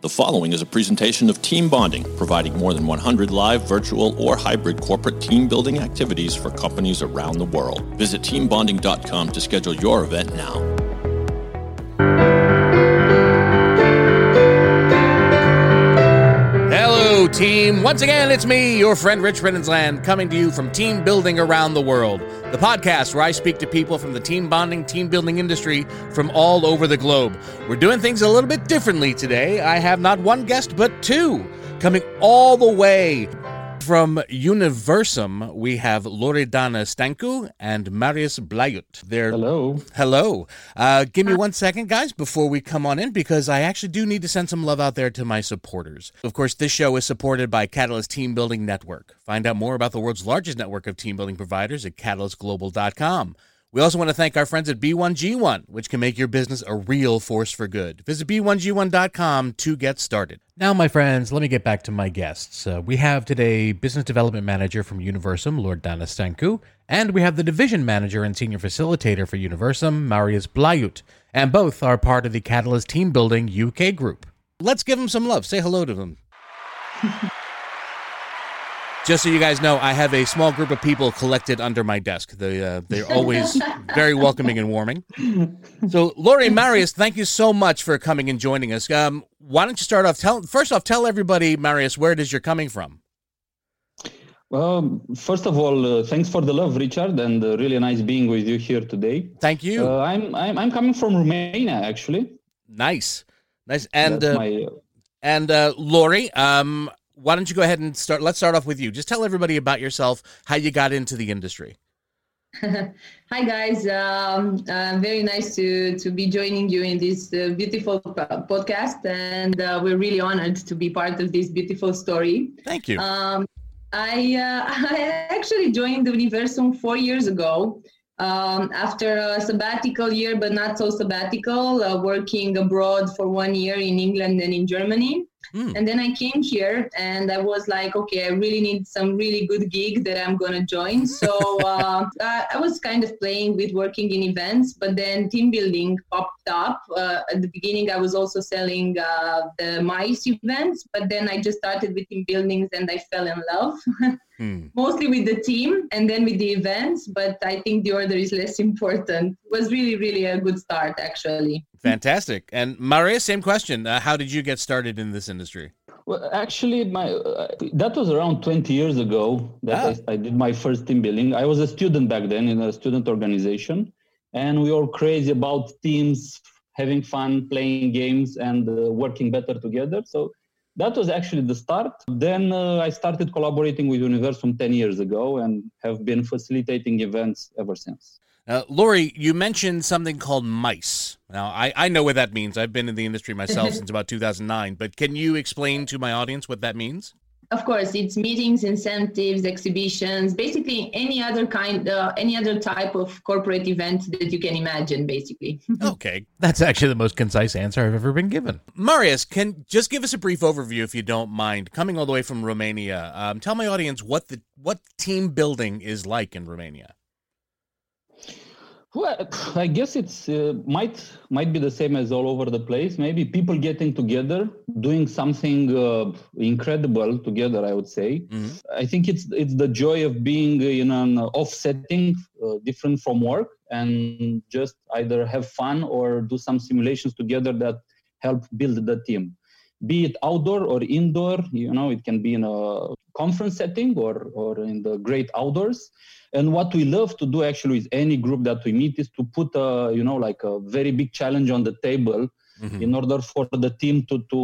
The following is a presentation of Team Bonding, providing more than 100 live, virtual, or hybrid corporate team building activities for companies around the world. Visit teambonding.com to schedule your event now. Team. Once again, it's me, your friend Rich Riddensland, coming to you from Team Building Around the World, the podcast where I speak to people from the team bonding, team building industry from all over the globe. We're doing things a little bit differently today. I have not one guest, but two coming all the way from Universum, we have Loredana Stanku and Marius Blayut. They're Hello. Hello. Uh, give me one second, guys, before we come on in, because I actually do need to send some love out there to my supporters. Of course, this show is supported by Catalyst Team Building Network. Find out more about the world's largest network of team building providers at catalystglobal.com. We also want to thank our friends at B1G1, which can make your business a real force for good. Visit b1g1.com to get started. Now, my friends, let me get back to my guests. Uh, we have today Business Development Manager from Universum, Loredana Stanku, and we have the Division Manager and Senior Facilitator for Universum, Marius Blayut, and both are part of the Catalyst Team Building UK group. Let's give them some love. Say hello to them. Just so you guys know, I have a small group of people collected under my desk. They, uh, they're always very welcoming and warming. So, Lori and Marius, thank you so much for coming and joining us. Um, why don't you start off? Tell first off, tell everybody, Marius, where it is you're coming from. Well, first of all, uh, thanks for the love, Richard, and uh, really nice being with you here today. Thank you. Uh, I'm, I'm I'm coming from Romania, actually. nice, nice, and uh, my, and uh, Lori, um, why don't you go ahead and start? Let's start off with you. Just tell everybody about yourself, how you got into the industry. Hi guys, um, uh, very nice to to be joining you in this uh, beautiful po- podcast, and uh, we're really honored to be part of this beautiful story. Thank you. Um, I uh, I actually joined the Universum four years ago um, after a sabbatical year, but not so sabbatical, uh, working abroad for one year in England and in Germany. Hmm. And then I came here and I was like, okay, I really need some really good gig that I'm going to join. So uh, I I was kind of playing with working in events, but then team building popped up. Uh, at the beginning, I was also selling uh, the mice events, but then I just started with team buildings and I fell in love. Hmm. Mostly with the team and then with the events, but I think the order is less important. It was really, really a good start, actually. Fantastic. And Maria, same question. Uh, how did you get started in this industry? well, actually, my uh, that was around 20 years ago that Ah. I, I did my first team building. I was a student back then in a student organization, and we were crazy about teams, having fun, playing games, and uh, working better together. So that was actually the start. Then uh, I started collaborating with Universum 10 years ago and have been facilitating events ever since. Uh, Lori, you mentioned something called MICE. Now, I, I know what that means. I've been in the industry myself since about 2009, but can you explain to my audience what that means? Of course, it's meetings, incentives, exhibitions, basically any other kind, uh, any other type of corporate event that you can imagine, basically. Okay. That's actually the most concise answer I've ever been given. Marius, can just give us a brief overview, if you don't mind, coming all the way from Romania. Um, tell my audience what the what team building is like in Romania. Well, I guess it's uh, might might be the same as all over the place. Maybe people getting together, doing something uh, incredible together. I would say. Mhm. I think it's it's the joy of being uh, in an off setting, uh, different from work, and just either have fun or do some simulations together that help build the team. Be it outdoor or indoor, you know, it can be in a conference setting or or in the great outdoors. And what we love to do actually with any group that we meet is to put a, you know, like a very big challenge on the table Mhm. in order for the team to to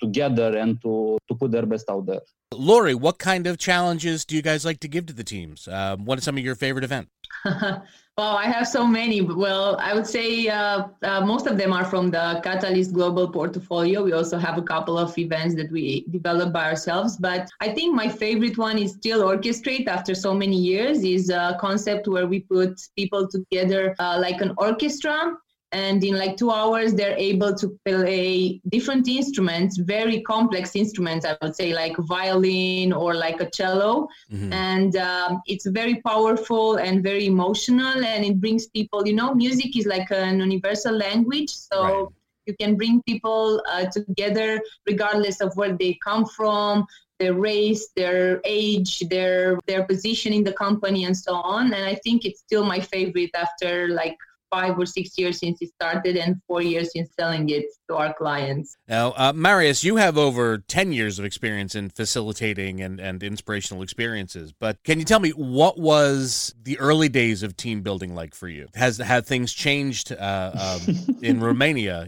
to gather and to to put their best out there. Lori, what kind of challenges do you guys like to give to the teams? Um, what are some of your favorite events? well, I have so many. Well, I would say uh, uh, most of them are from the Catalyst Global portfolio. We also have a couple of events that we develop by ourselves. But I think my favorite one is still Orchestrate after so many years, is a concept where we put people together uh, like an orchestra and in like two hours they're able to play different instruments very complex instruments i would say like violin or like a cello Mhm. and um, it's very powerful and very emotional and it brings people you know music is like an universal language so Right. you can bring people uh, together regardless of where they come from their race, their age, their their position in the company, and so on. And I think it's still my favorite after like five or six years since it started and four years since selling it to our clients. Now, uh, Marius, you have over 10 years of experience in facilitating and, and inspirational experiences, but can you tell me what was the early days of team building like for you? Has have things changed uh, um, in Romania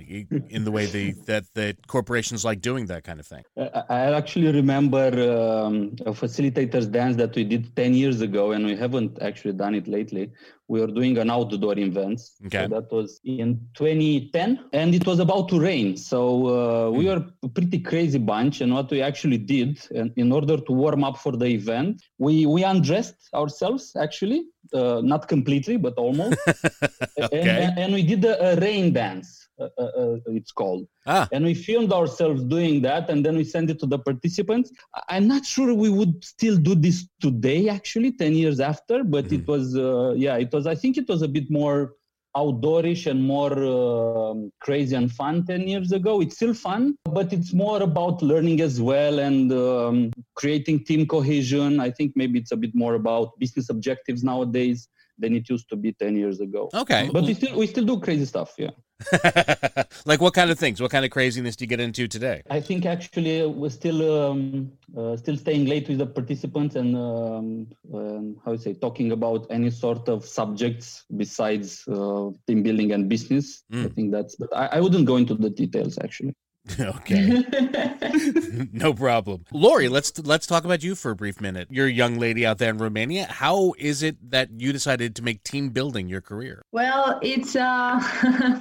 in the way the, that, that corporations like doing that kind of thing? I actually remember um, a facilitators dance that we did 10 years ago, and we haven't actually done it lately we were doing an outdoor event. Okay. So that was in 2010, and it was about to rain. So uh, we hmm. were a pretty crazy bunch. And what we actually did, and in order to warm up for the event, we we undressed ourselves actually, uh, not completely, but almost. okay. and, and, we did a, a rain dance. Uh, uh, uh, it's called. Ah. And we filmed ourselves doing that, and then we sent it to the participants. I'm not sure we would still do this today, actually, 10 years after, but mm-hmm. it was, uh, yeah, it was, I think it was a bit more outdoorish and more uh, crazy and fun 10 years ago. It's still fun, but it's more about learning as well and um, creating team cohesion. I think maybe it's a bit more about business objectives nowadays than it used to be 10 years ago. Okay. But we still we still do crazy stuff, yeah. like what kind of things? What kind of craziness do you get into today? I think actually we're still um, uh, still staying late with the participants and um, um, how you say talking about any sort of subjects besides uh, team building and business. Mm. I think that's. But I, I wouldn't go into the details actually. okay. no problem. Lori, let's let's talk about you for a brief minute. You're a young lady out there in Romania. How is it that you decided to make team building your career? Well, it's uh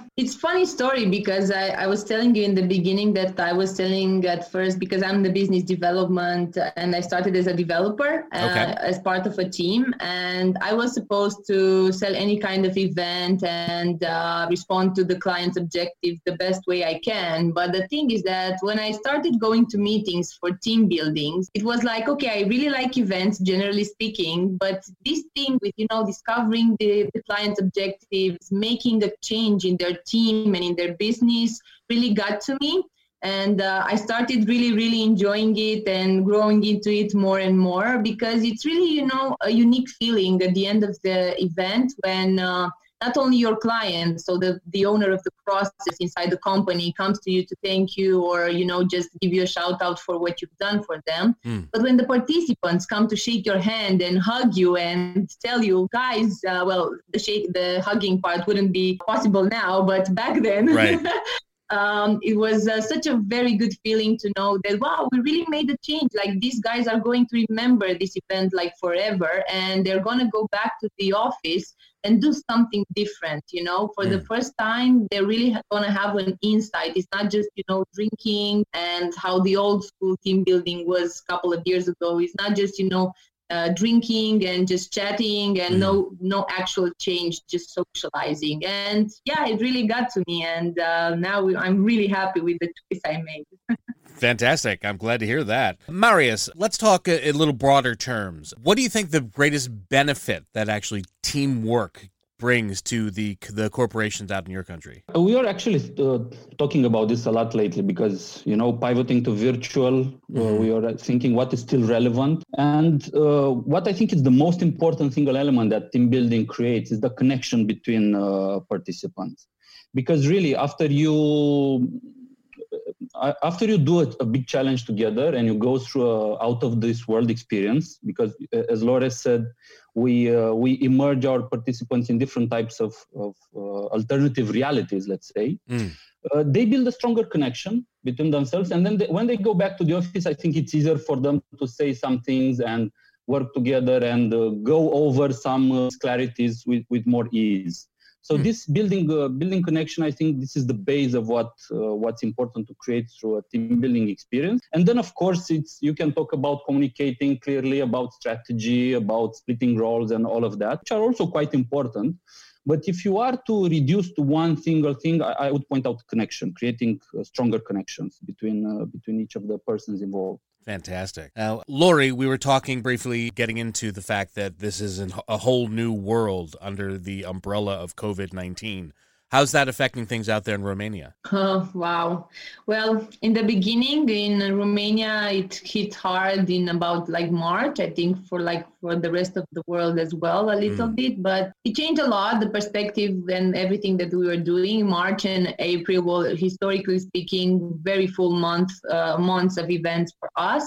it's funny story because I, I was telling you in the beginning that I was telling at first because I'm the business development and I started as a developer uh, okay. as part of a team and I was supposed to sell any kind of event and uh, respond to the client's objectives the best way I can. But the thing is that when I started going to meetings for team buildings, it was like, okay, I really like events, generally speaking, but this thing with, you know, discovering the, the client's objectives, making a change in their team and in their business really got to me. And uh, i started really really enjoying it and growing into it more and more because it's really you know a unique feeling at the end of the event when uh, not only your client so the, the owner of the process inside the company comes to you to thank you or you know just give you a shout out for what you've done for them mm. but when the participants come to shake your hand and hug you and tell you guys uh, well the shake the hugging part wouldn't be possible now but back then right. um, it was uh, such a very good feeling to know that wow we really made a change. Like these guys are going to remember this event like forever and they're going to go back to the office and do something different you know? For mm. the first time they're really going to have an insight. It's not just you know drinking and how the old school team building was a couple of years ago. It's not just you know uh, drinking and just chatting and mm. no no actual change just socializing and yeah it really got to me and uh, now i'm really happy with the choice i made Fantastic. I'm glad to hear that. Marius, let's talk a, a, little broader terms. What do you think the greatest benefit that actually teamwork brings to the the corporations out in your country? We are actually uh, talking about this a lot lately because you know pivoting to virtual, uh, mm-hmm. we are thinking what is still relevant, and uh, what I think is the most important single element that team building creates is the connection between uh, participants. Because really, after you after you do a, a, big challenge together and you go through a out of this world experience, because uh, as Laura said, we uh, we emerge our participants in different types of, of uh, alternative realities. Let's say mm. uh, they build a stronger connection between themselves, and then they, when they go back to the office, I think it's easier for them to say some things and work together and uh, go over some uh, clarities with, with more ease. So mm. this building uh, building connection, I think this is the base of what uh, what's important to create through a team building experience. And then of course it's you can talk about communicating clearly about strategy, about splitting roles and all of that, which are also quite important. But if you are to reduce to one single thing, I, I would point out connection, creating uh, stronger connections between uh, between each of the persons involved. Fantastic. Now, Lori, we were talking briefly, getting into the fact that this is a whole new world under the umbrella of COVID 19. How's that affecting things out there in Romania? Oh, wow. Well, in the beginning in Romania, it hit hard in about like March, I think for like for the rest of the world as well, a little mm. bit, but it changed a lot, the perspective and everything that we were doing. March and April were, historically speaking, very full month, uh, months of events for us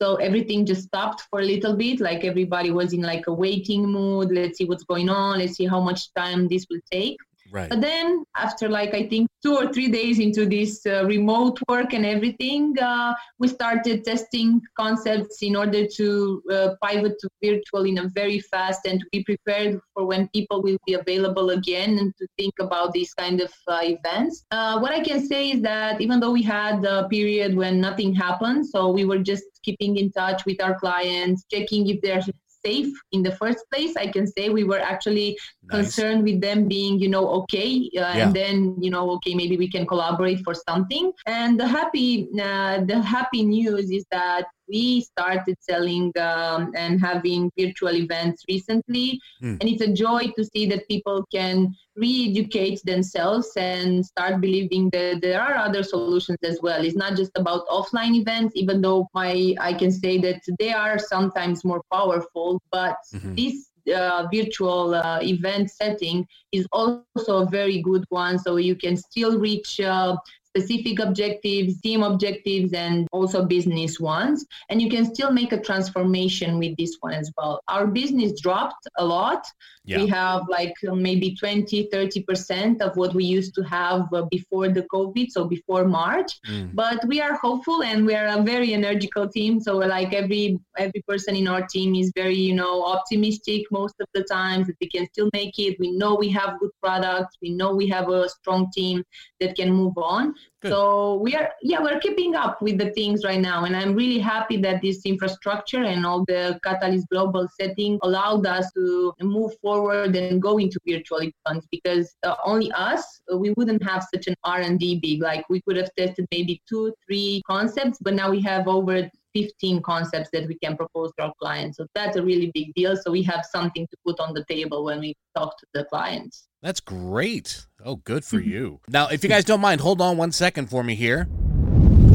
so everything just stopped for a little bit like everybody was in like a waiting mood let's see what's going on let's see how much time this will take Right. But then, after like I think two or three days into this uh, remote work and everything, uh, we started testing concepts in order to uh, pivot to virtual in a very fast and to be prepared for when people will be available again and to think about these kind of uh, events. Uh, what I can say is that even though we had a period when nothing happened, so we were just keeping in touch with our clients, checking if they're safe in the first place i can say we were actually nice. concerned with them being you know okay uh, yeah. and then you know okay maybe we can collaborate for something and the happy uh, the happy news is that we started selling um, and having virtual events recently mm. and it's a joy to see that people can re-educate themselves and start believing that there are other solutions as well it's not just about offline events even though my i can say that they are sometimes more powerful but mm-hmm. this uh, virtual uh, event setting is also a very good one so you can still reach uh, specific objectives, team objectives, and also business ones. And you can still make a transformation with this one as well. Our business dropped a lot. Yeah. We have like maybe 20, 30% of what we used to have uh, before the COVID, so before March. Mm. But we are hopeful and we are a very energical team. So like every every person in our team is very, you know, optimistic most of the times that we can still make it. We know we have good products. We know we have a strong team that can move on. Good. So we are, yeah, we're keeping up with the things right now, and I'm really happy that this infrastructure and all the Catalyst Global setting allowed us to move forward and go into virtual events because uh, only us, we wouldn't have such an R&D big. Like we could have tested maybe two, three concepts, but now we have over 15 concepts that we can propose to our clients. So that's a really big deal. So we have something to put on the table when we talk to the clients. That's great. Oh, good for mm-hmm. you. Now, if you guys don't mind, hold on one second for me here.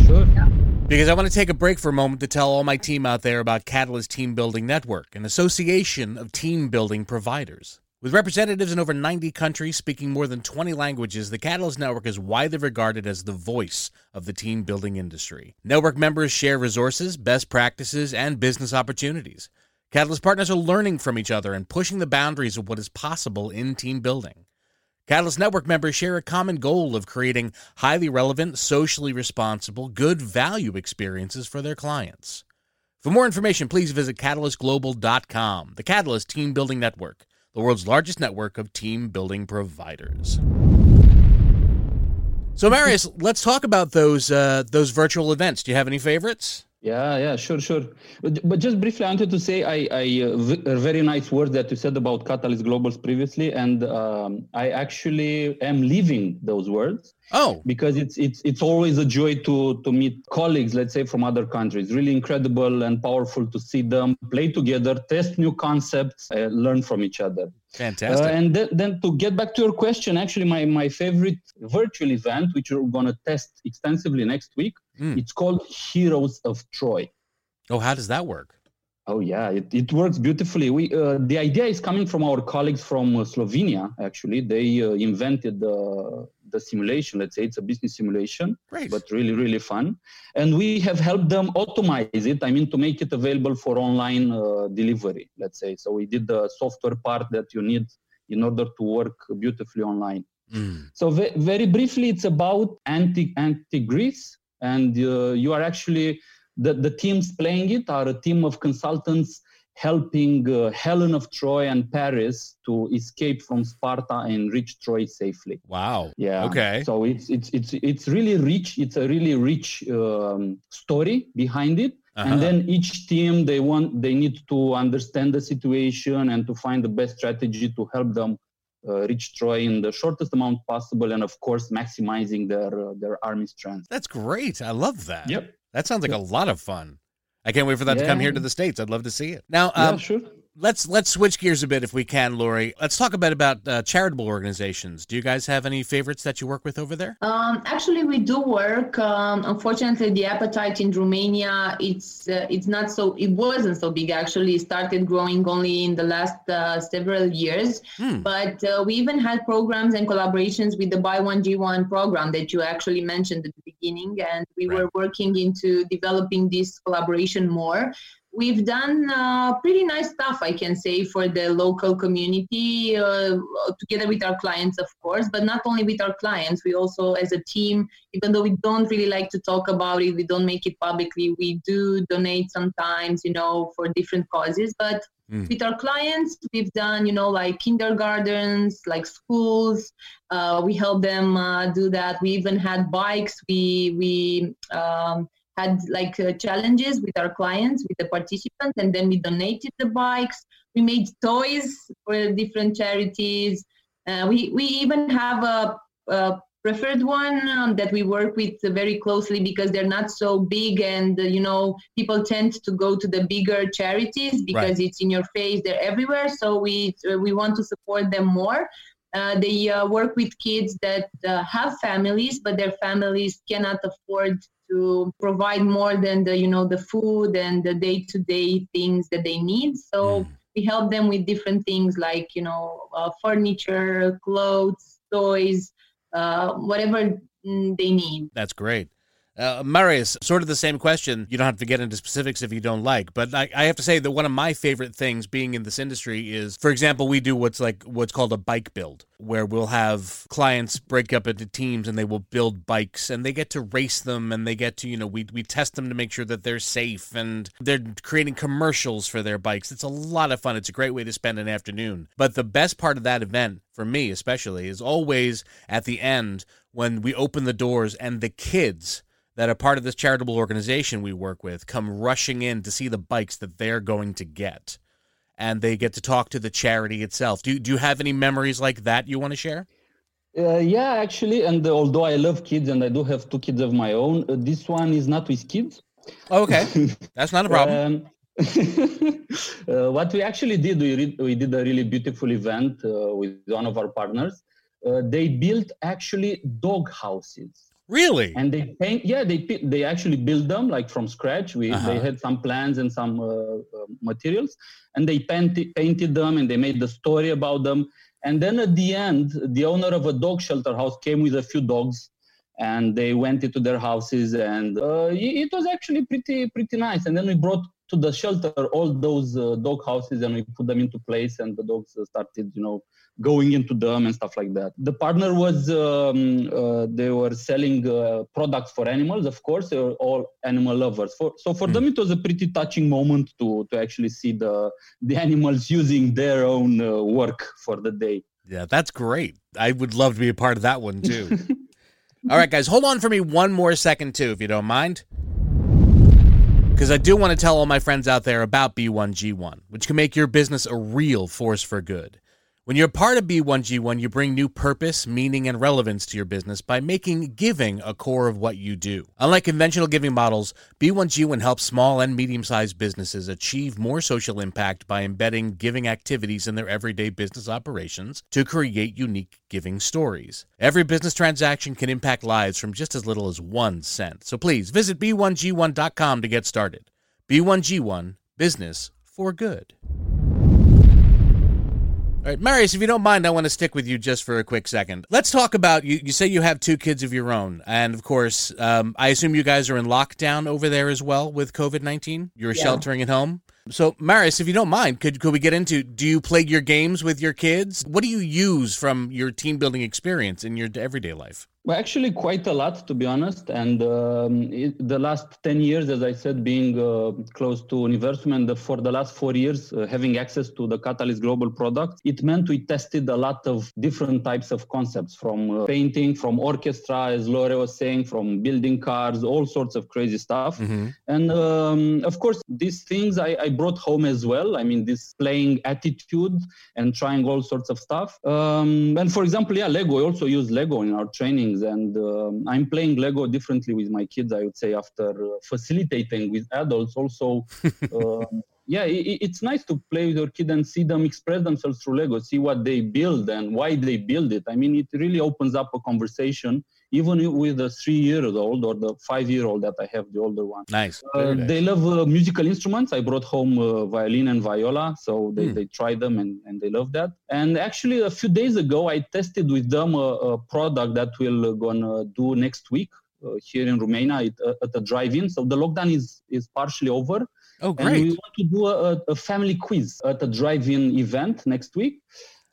Sure. Because I want to take a break for a moment to tell all my team out there about Catalyst Team Building Network, an association of team building providers. With representatives in over 90 countries speaking more than 20 languages, the Catalyst Network is widely regarded as the voice of the team building industry. Network members share resources, best practices, and business opportunities. Catalyst partners are learning from each other and pushing the boundaries of what is possible in team building. Catalyst Network members share a common goal of creating highly relevant, socially responsible, good value experiences for their clients. For more information, please visit catalystglobal.com, the Catalyst Team Building Network the world's largest network of team building providers. So, Marius, let's talk about those uh, those virtual events. Do you have any favorites? Yeah, yeah, sure, sure. But just briefly, I wanted to say I, I uh, v- very nice words that you said about Catalyst Globals previously, and um, I actually am living those words. Oh, because it's it's it's always a joy to to meet colleagues, let's say from other countries. Really incredible and powerful to see them play together, test new concepts, uh, learn from each other. Fantastic. Uh, and th- then to get back to your question, actually, my my favorite virtual event, which we're going to test extensively next week, Mm. It's called Heroes of Troy. Oh, how does that work? Oh yeah, it, it works beautifully. We uh, the idea is coming from our colleagues from uh, Slovenia. Actually, they uh, invented the the simulation. Let's say it's a business simulation, Great. but really really fun. And we have helped them automate it. I mean, to make it available for online uh, delivery. Let's say so. We did the software part that you need in order to work beautifully online. Mm. So ve- very briefly, it's about anti anti Greece and uh, you are actually the, the teams playing it are a team of consultants helping uh, Helen of Troy and Paris to escape from Sparta and reach Troy safely. Wow. Yeah. Okay. So it's it's it's it's really rich. It's a really rich um, story behind it. Uh-huh. And then each team they want they need to understand the situation and to find the best strategy to help them uh, reach Troy in the shortest amount possible, and of course, maximizing their uh, their army strength. That's great. I love that. Yep. That sounds like a lot of fun. I can't wait for that yeah. to come here to the states. I'd love to see it. Now, um, yeah, sure. Let's let's switch gears a bit if we can, Lori. Let's talk a bit about uh, charitable organizations. Do you guys have any favorites that you work with over there? Um, actually, we do work. Um, unfortunately, the appetite in Romania it's uh, it's not so it wasn't so big. Actually, it started growing only in the last uh, several years. Hmm. But uh, we even had programs and collaborations with the Buy One G One program that you actually mentioned at the beginning, and we right. were working into developing this collaboration more we've done uh, pretty nice stuff i can say for the local community uh, together with our clients of course but not only with our clients we also as a team even though we don't really like to talk about it we don't make it publicly we do donate sometimes you know for different causes but mm. with our clients we've done you know like kindergartens like schools uh, we help them uh, do that we even had bikes we we um, had like uh, challenges with our clients, with the participants, and then we donated the bikes. We made toys for different charities. Uh, we we even have a, a preferred one um, that we work with very closely because they're not so big and uh, you know people tend to go to the bigger charities because right. it's in your face they're everywhere so we uh, we want to support them more uh, they uh, work with kids that uh, have families but their families cannot afford to provide more than the you know the food and the day-to-day things that they need. So mm. we help them with different things like you know uh, furniture clothes toys uh, whatever mm, they need. That's great uh, Marius, sort of the same question. You don't have to get into specifics if you don't like, but I, I, have to say that one of my favorite things being in this industry is, for example, we do what's like what's called a bike build, where we'll have clients break up into teams and they will build bikes and they get to race them and they get to, you know, we, we test them to make sure that they're safe and they're creating commercials for their bikes. It's a lot of fun. It's a great way to spend an afternoon. But the best part of that event, for me especially, is always at the end when we open the doors and the kids that are part of this charitable organization we work with come rushing in to see the bikes that they're going to get. And they get to talk to the charity itself. Do, do you have any memories like that you want to share? Uh, yeah, actually. And uh, although I love kids and I do have two kids of my own, uh, this one is not with kids. Oh, okay. That's not a problem. um, uh, what we actually did, we, re- we did a really beautiful event uh, with one of our partners. Uh, they built actually dog houses Really? And they paint. Yeah, they they actually build them like from scratch. We uh-huh. they had some plans and some uh, uh, materials, and they painted painted them and they made the story about them. And then at the end, the owner of a dog shelter house came with a few dogs, and they went into their houses, and uh, it was actually pretty pretty nice. And then we brought to the shelter all those uh, dog houses and we put them into place and the dogs started you know going into them and stuff like that. The partner was um, uh, they were selling uh, products for animals of course they were all animal lovers. For, so for mm. them it was a pretty touching moment to to actually see the the animals using their own uh, work for the day. Yeah that's great. I would love to be a part of that one too. All right guys hold on for me one more second too if you don't mind. Because I do want to tell all my friends out there about B1G1, which can make your business a real force for good. When you're part of B1G1, you bring new purpose, meaning, and relevance to your business by making giving a core of what you do. Unlike conventional giving models, B1G1 helps small and medium sized businesses achieve more social impact by embedding giving activities in their everyday business operations to create unique giving stories. Every business transaction can impact lives from just as little as one cent. So please visit B1G1.com to get started. B1G1 Business for Good. All right, Marius, if you don't mind, I want to stick with you just for a quick second. Let's talk about you. You say you have two kids of your own, and of course, um, I assume you guys are in lockdown over there as well with COVID nineteen. You're yeah. sheltering at home. So, Marius, if you don't mind, could could we get into? Do you play your games with your kids? What do you use from your team building experience in your everyday life? Well, actually, quite a lot, to be honest. And um, it, the last 10 years, as I said, being uh, close to Universum, and the, for the last four years, uh, having access to the Catalyst Global product, it meant we tested a lot of different types of concepts from uh, painting, from orchestra, as Lore was saying, from building cars, all sorts of crazy stuff. Mm-hmm. And um, of course, these things I, I, brought home as well. I mean, this playing attitude and trying all sorts of stuff. Um, and for example, yeah, Lego, we also use Lego in our training things. And um, I'm playing Lego differently with my kids, I would say, after uh, facilitating with adults also. um, yeah, it, it's nice to play with your kid and see them express themselves through Lego, see what they build and why they build it. I mean, it really opens up a conversation, even with the three year old or the five year old that I have, the older one. Nice. Uh, nice. They love uh, musical instruments. I brought home uh, violin and viola, so they, hmm. they try them and, and they love that. And actually, a few days ago, I tested with them a, a product that we're gonna do next week. Uh, here in Romania it, uh, at the drive-in. So the lockdown is is partially over, Oh, great. And we want to do a, a family quiz at a drive-in event next week.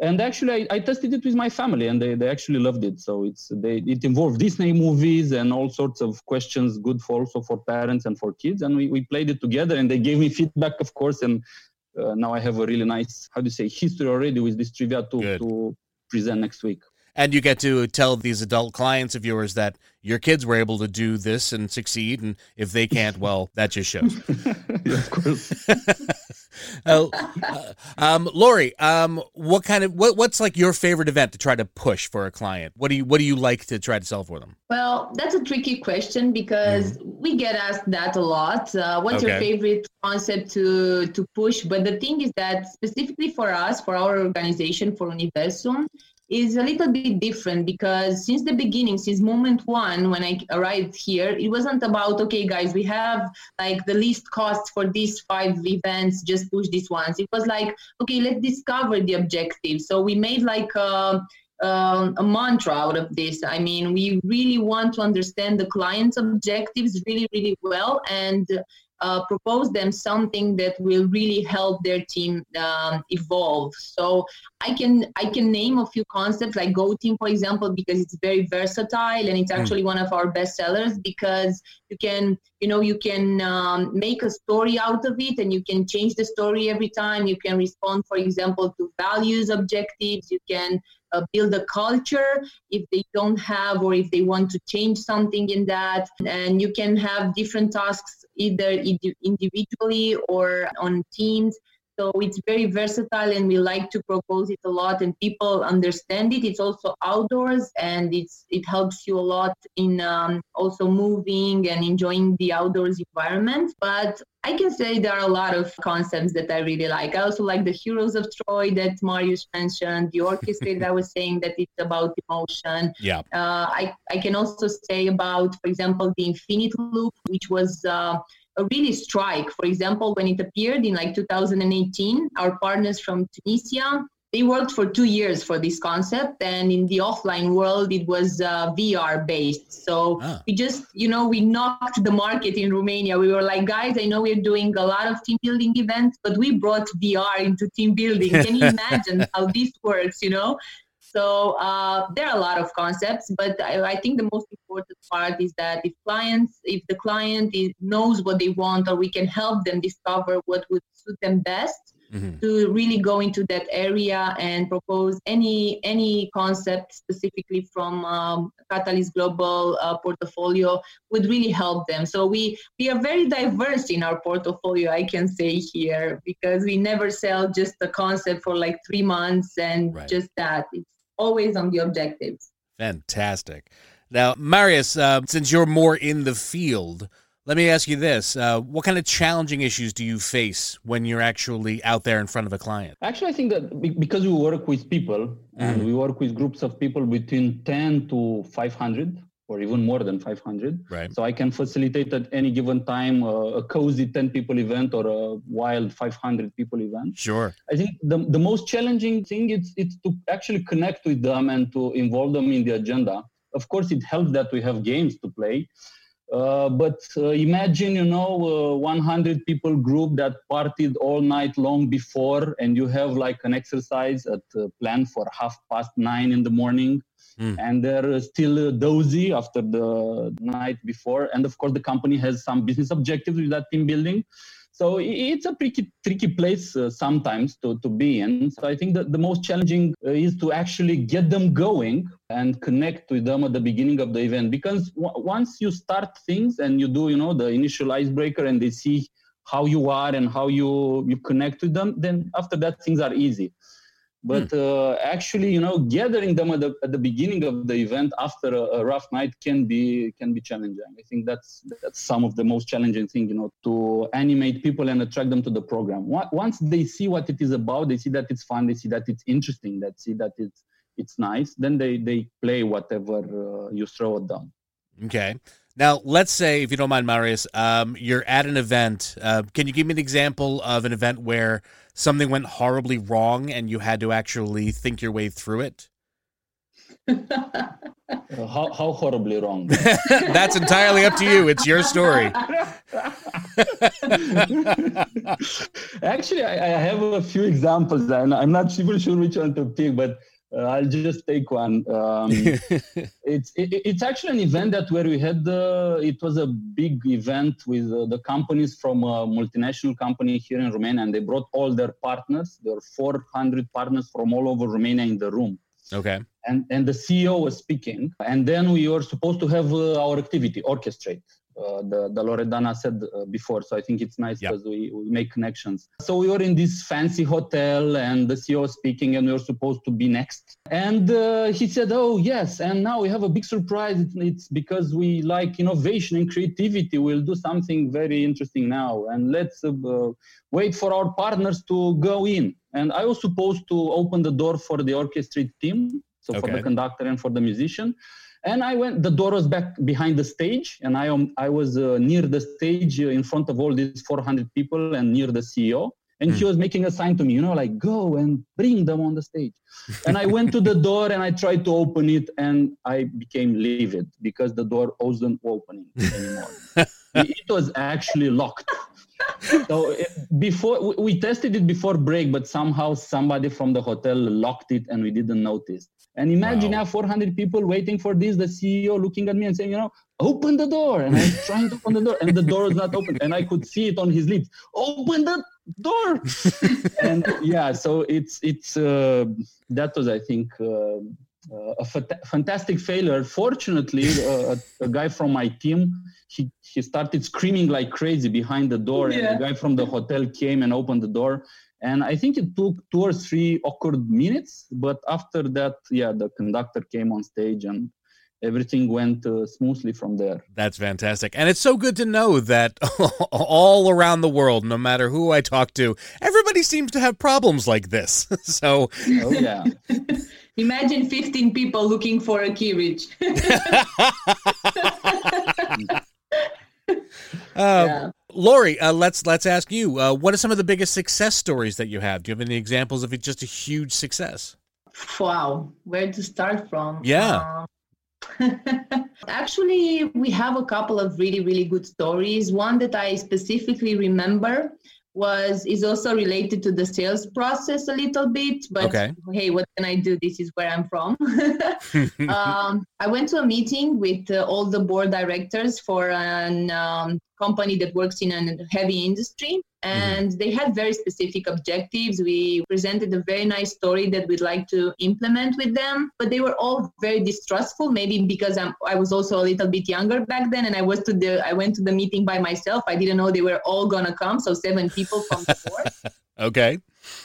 And actually, I, I, tested it with my family, and they, they actually loved it. So it's they it involved Disney movies and all sorts of questions, good for also for parents and for kids. And we, we played it together, and they gave me feedback, of course. And uh, now I have a really nice how do you say history already with this trivia to to present next week and you get to tell these adult clients of yours that your kids were able to do this and succeed and if they can't well that just shows yeah, of course uh, uh, um, Lori, um, what kind of what, what's like your favorite event to try to push for a client? What do you what do you like to try to sell for them? Well, that's a tricky question because mm. we get asked that a lot. Uh, what's okay. your favorite concept to to push? But the thing is that specifically for us, for our organization, for Universum, is a little bit different because since the beginning since moment one when i arrived here it wasn't about okay guys we have like the least cost for these five events just push these ones. It was like okay let's discover the objective. So we made like a, um, a mantra out of this. I mean we really want to understand the client's objectives really really well. And uh, propose them something that will really help their team um, evolve. So I can I can name a few concepts like Go Team, for example, because it's very versatile and it's hmm. actually mm. one of our best sellers because you can you know you can um, make a story out of it and you can change the story every time. You can respond, for example, to values objectives. You can uh, build a culture if they don't have or if they want to change something in that. And you can have different tasks either individually or on teams so it's very versatile and we like to propose it a lot and people understand it. It's also outdoors and it's it helps you a lot in um, also moving and enjoying the outdoors environment. But I can say there are a lot of concepts that I really like. I also like the Heroes of Troy that Marius mentioned, the orchestra that I was saying that it's about emotion. Yeah. Uh, I, I can also say about, for example, the Infinite Loop, which was uh, really strike. For example, when it appeared in like 2018, our partners from Tunisia, they worked for two years for this concept and in the offline world it was uh, vr based so ah. we just you know we knocked the market in romania we were like guys i know we're doing a lot of team building events but we brought vr into team building can you imagine how this works you know so uh, there are a lot of concepts, but I, I, think the most important part is that if clients, if the client is, knows what they want, or we can help them discover what would suit them best, mm-hmm. to really go into that area and propose any any concept specifically from um, Catalyst Global uh, portfolio would really help them. So we we are very diverse in our portfolio, I can say here, because we never sell just a concept for like three months and right. just that. It's always on the objectives. Fantastic. Now, Marius, uh, since you're more in the field, let me ask you this. Uh, what kind of challenging issues do you face when you're actually out there in front of a client? Actually, I think that because we work with people mm-hmm. and we work with groups of people between 10 to 500, or even more than 500. Right. So I can facilitate at any given time uh, a cozy 10 people event or a wild 500 people event. Sure. I think the, the most challenging thing is it's to actually connect with them and to involve them in the agenda. Of course, it helps that we have games to play. Uh, but uh, imagine, you know, uh, 100 people group that partied all night long before, and you have like an exercise at uh, plan for half past nine in the morning mm. and they're still dozy after the night before. And of course, the company has some business objectives with that team building. So it's a pretty tricky place uh, sometimes to, to be in. So I think that the most challenging uh, is to actually get them going and connect with them at the beginning of the event. Because w- once you start things and you do, you know, the initial icebreaker and they see how you are and how you, you connect with them, then after that things are easy. But hmm. uh, actually you know gathering them at the, at the beginning of the event after a, a, rough night can be can be challenging. I think that's that's some of the most challenging thing you know to animate people and attract them to the program. Once they see what it is about they see that it's fun they see that it's interesting that see that it's it's nice then they they play whatever uh, you throw at them. Okay now, let's say, if you don't mind, Marius, um, you're at an event. Uh, can you give me an example of an event where something went horribly wrong and you had to actually think your way through it? Uh, how, how horribly wrong? That's entirely up to you. It's your story. Actually, I, I, have a few examples, and I'm not even sure which one to pick, but uh, I'll just take one. Um, it's it, it's actually an event that where we had the it was a big event with uh, the companies from a multinational company here in Romania, and they brought all their partners. There were 400 partners from all over Romania in the room. Okay. And and the CEO was speaking, and then we were supposed to have uh, our activity orchestrate. Uh, the, the Loredana said uh, before. So I think it's nice because yep. we, we make connections. So we were in this fancy hotel and the CEO speaking and we were supposed to be next. And uh, he said, oh, yes. And now we have a big surprise. It's, it's because we like innovation and creativity. We'll do something very interesting now. And let's uh, wait for our partners to go in. And I was supposed to open the door for the orchestra team. So okay. for the conductor and for the musician and I went. The door was back behind the stage, and I um, I was uh, near the stage uh, in front of all these 400 people and near the CEO. And mm. he hmm. was making a sign to me, you know, like go and bring them on the stage. and I went to the door and I tried to open it, and I became livid because the door wasn't opening anymore. it was actually locked. so it, before we tested it before break, but somehow somebody from the hotel locked it and we didn't notice. And imagine wow. now 400 people waiting for this, the CEO looking at me and saying, you know, open the door. And I'm trying to open the door and the door is not open. And I could see it on his lips, open the door. and yeah, so it's, it's, uh, that was, I think, uh, uh, a fat- fantastic failure. Fortunately, uh, a, a, guy from my team, he, he started screaming like crazy behind the door, yeah. and the guy from the hotel came and opened the door. And I think it took two or three awkward minutes, but after that, yeah, the conductor came on stage and everything went uh, smoothly from there. That's fantastic. And it's so good to know that all around the world, no matter who I talk to, everybody seems to have problems like this. so, oh, yeah. Imagine 15 people looking for a key reach. Uh, yeah. Lori, uh, let's let's ask you. Uh, what are some of the biggest success stories that you have? Do you have any examples of it just a huge success? Wow, where to start from? Yeah. Uh, actually, we have a couple of really really good stories. One that I specifically remember was is also related to the sales process a little bit but okay. hey what can i do this is where i'm from um, i went to a meeting with uh, all the board directors for an um, company that works in a heavy industry and mm-hmm. they had very specific objectives. We presented a very nice story that we'd like to implement with them but they were all very distrustful maybe because I'm, i was also a little bit younger back then and i was to the i went to the meeting by myself. I didn't know they were all gonna come so seven people from the board. Okay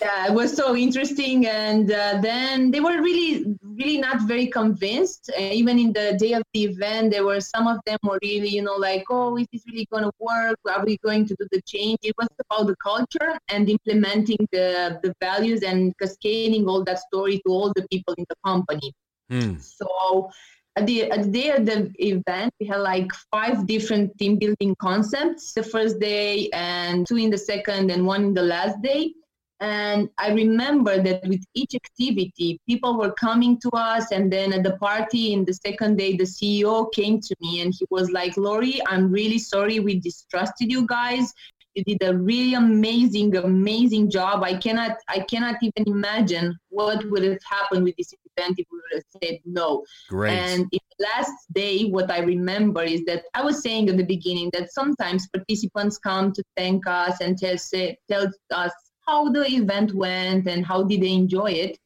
yeah, it was so interesting. And uh, then they were really, really not very convinced. Uh, even in the day of the event, there were some of them were really, you know, like, oh, is this really going to work? Are we going to do the change? It was about the culture and implementing the, the values and cascading all that story to all the people in the company. Hmm. So at the, at the day of the event, we had like five different team building concepts the first day and two in the second and one in the last day and I remember that with each activity, people were coming to us. And then at the party in the second day, the CEO came to me and he was like, Lori, I'm really sorry we distrusted you guys. You did a really amazing, amazing job. I cannot, I cannot even imagine what would have happened with this event if we would have said no. Great. And in the last day, what I remember is that I was saying at the beginning that sometimes participants come to thank us and tell, say, tell us how the event went and how did they enjoy it.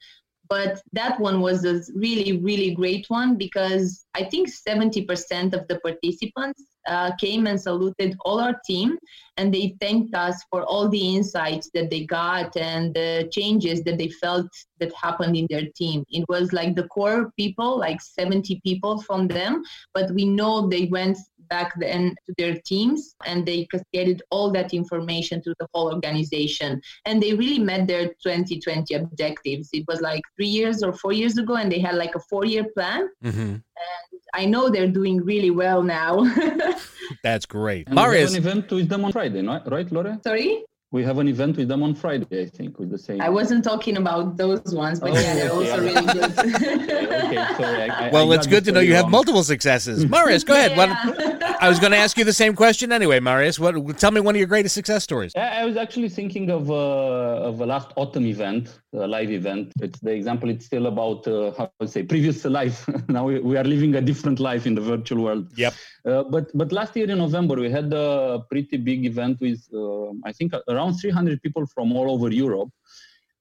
But that one was a really really great one because i think 70% of the participants uh, came and saluted all our team and they thanked us for all the insights that they got and the changes that they felt that happened in their team. It was like the core people like 70 people from them but we know they went back then to their teams and they cascaded all that information to the whole organization. And they really met their 2020 objectives. It was like three years or four years ago and they had like a four year plan. Mm-hmm. and i know they're doing really well now. That's great. And marius an event with them on friday right laura sorry we have an event with them on Friday, I think, with the same. I wasn't talking about those ones, but oh, yeah, they're okay. also really good. okay, sorry. I, well, I it's good to know you wrong. have multiple successes. Marius, go ahead. Yeah. I was going to ask you the same question anyway, Marius. What? Tell me one of your greatest success stories. I was actually thinking of uh, of a last autumn event, a live event. It's the example. It's still about uh, how to say previous life. now we, we are living a different life in the virtual world. Yep. Uh, but but last year in November we had a pretty big event with uh, I think around 300 people from all over Europe,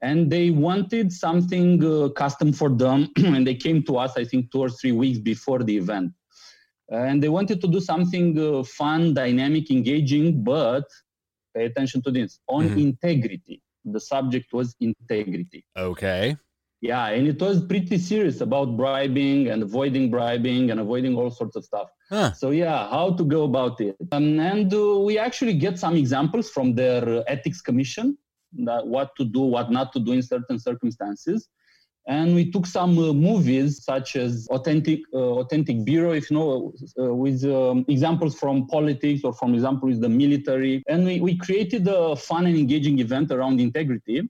and they wanted something uh, custom for them, and they came to us I think two or three weeks before the event, and they wanted to do something uh, fun, dynamic, engaging, but pay attention to this on mm-hmm. integrity. The subject was integrity. Okay. Yeah, and it was pretty serious about bribing and avoiding bribing and avoiding all sorts of stuff. Huh. So yeah, how to go about it? Um, and uh, we actually get some examples from their ethics commission that what to do, what not to do in certain circumstances. And we took some uh, movies such as Authentic uh, Authentic Bureau, if you know, uh, with um, examples from politics or from example with the military. And we, we created a fun and engaging event around integrity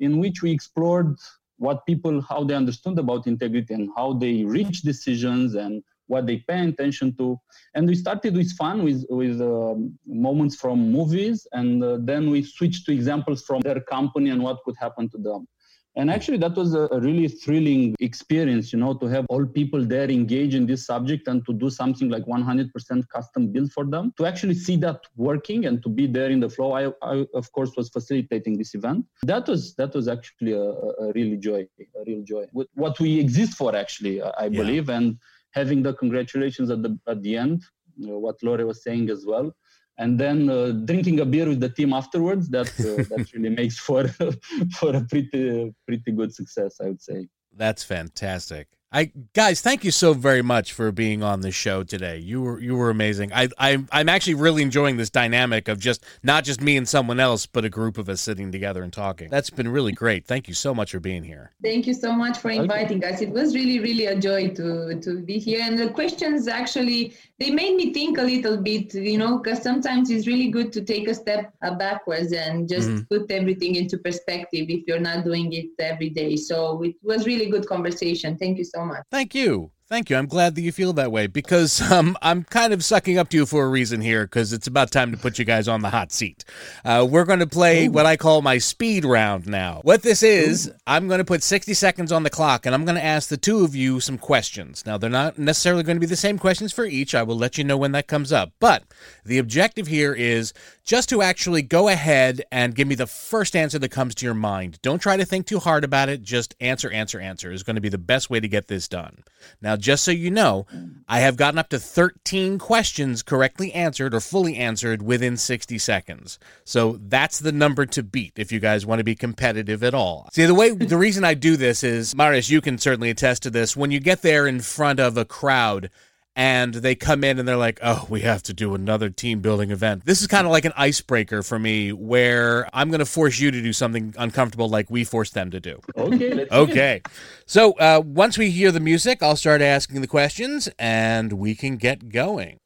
in which we explored what people how they understood about integrity and how they reach decisions and what they pay attention to. And we started with fun with with um, moments from movies. And uh, then we switched to examples from their company and what could happen to them and actually that was a, really thrilling experience you know to have all people there engage in this subject and to do something like 100% custom built for them to actually see that working and to be there in the flow. I, I of course was facilitating this event. That was that was actually a, a really joy a real joy. What we exist for actually i believe yeah. and having the congratulations at the at the end you know, what Lore was saying as well and then uh, drinking a beer with the team afterwards that uh, that really makes for for a pretty pretty good success i would say. That's fantastic I guys, thank you so very much for being on the show today. You were you were amazing. I, I I'm actually really enjoying this dynamic of just not just me and someone else, but a group of us sitting together and talking. That's been really great. Thank you so much for being here. Thank you so much for inviting okay. us. It was really really a joy to to be here. And the questions actually they made me think a little bit, you know, because sometimes it's really good to take a step backwards and just mm-hmm. put everything into perspective if you're not doing it every day. So it was really good conversation. Thank you so so much. Thank you. Thank you. I'm glad that you feel that way because um, I'm kind of sucking up to you for a reason here because it's about time to put you guys on the hot seat. Uh, we're going to play what I call my speed round now. What this is. I'm going to put 60 seconds on the clock and I'm going to ask the two of you some questions. Now, they're not necessarily going to be the same questions for each. I will let you know when that comes up. But the objective here is just to actually go ahead and give me the first answer that comes to your mind. Don't try to think too hard about it. Just answer, answer, answer is going to be the best way to get this done. Now, just so you know, I have gotten up to 13 questions correctly answered or fully answered within 60 seconds. So that's the number to beat if you guys want to be competitive at all. See, the way the reason I do this is, Marius, you can certainly attest to this. When you get there in front of a crowd, and they come in and they're like, "Oh, we have to do another team building event." This is kind of like an icebreaker for me, where I'm going to force you to do something uncomfortable, like we forced them to do. Okay. okay. So uh, once we hear the music, I'll start asking the questions, and we can get going.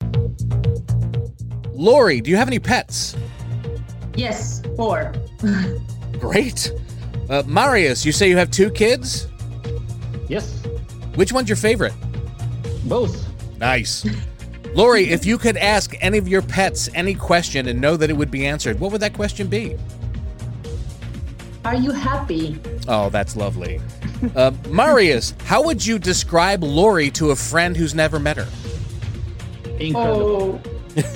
Lori, do you have any pets? Yes, four. Great. Uh, Marius, you say you have two kids? Yes. Which one's your favorite? Both. Nice. Lori, if you could ask any of your pets any question and know that it would be answered, what would that question be? Are you happy? Oh, that's lovely. Uh, Marius, how would you describe Lori to a friend who's never met her? Incredible.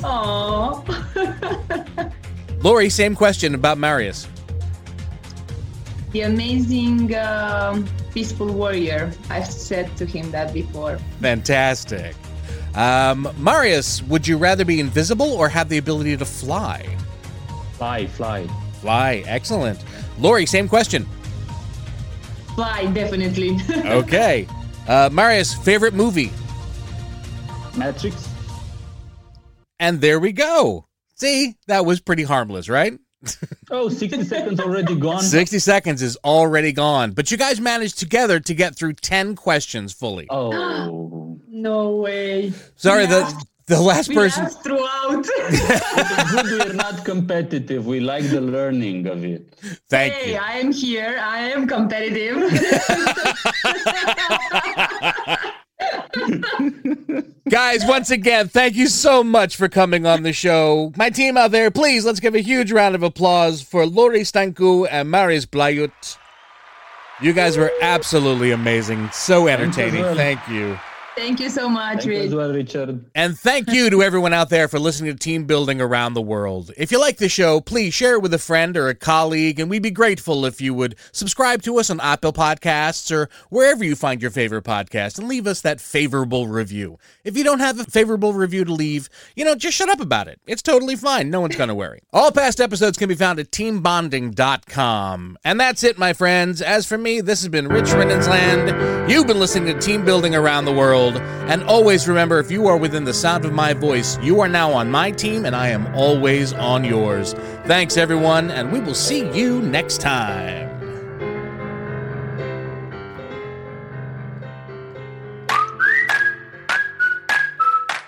Oh. Lori, same question about Marius. The amazing uh, peaceful warrior. I've said to him that before. Fantastic. Um, Marius, would you rather be invisible or have the ability to fly? Fly, fly. Fly, excellent. Lori, same question. Fly, definitely. okay. Uh, Marius, favorite movie? Matrix. And there we go. See, that was pretty harmless, right? oh, 60 seconds already gone. 60 seconds is already gone. But you guys managed together to get through 10 questions fully. Oh. no way. Sorry, the the last we person throughout. we're not competitive. We like the learning of it. Thank you. hey, you. I am here. I am competitive. Guys, once again, thank you so much for coming on the show. My team out there, please let's give a huge round of applause for Lori Stanku and Marius Blayut. You guys were absolutely amazing. So entertaining. Thank you. Thank you so much, Thank you Rich. as well, Richard. And thank you to everyone out there for listening to Team Building Around the World. If you like the show, please share it with a friend or a colleague, and we'd be grateful if you would subscribe to us on Apple Podcasts or wherever you find your favorite podcast and leave us that favorable review. If you don't have a favorable review to leave, you know, just shut up about it. It's totally fine. No one's going to worry. All past episodes can be found at teambonding.com. And that's it, my friends. As for me, this has been Rich Rininsland. You've been listening to Team Building Around the World. And always remember if you are within the sound of my voice, you are now on my team and I am always on yours. Thanks, everyone, and we will see you next time.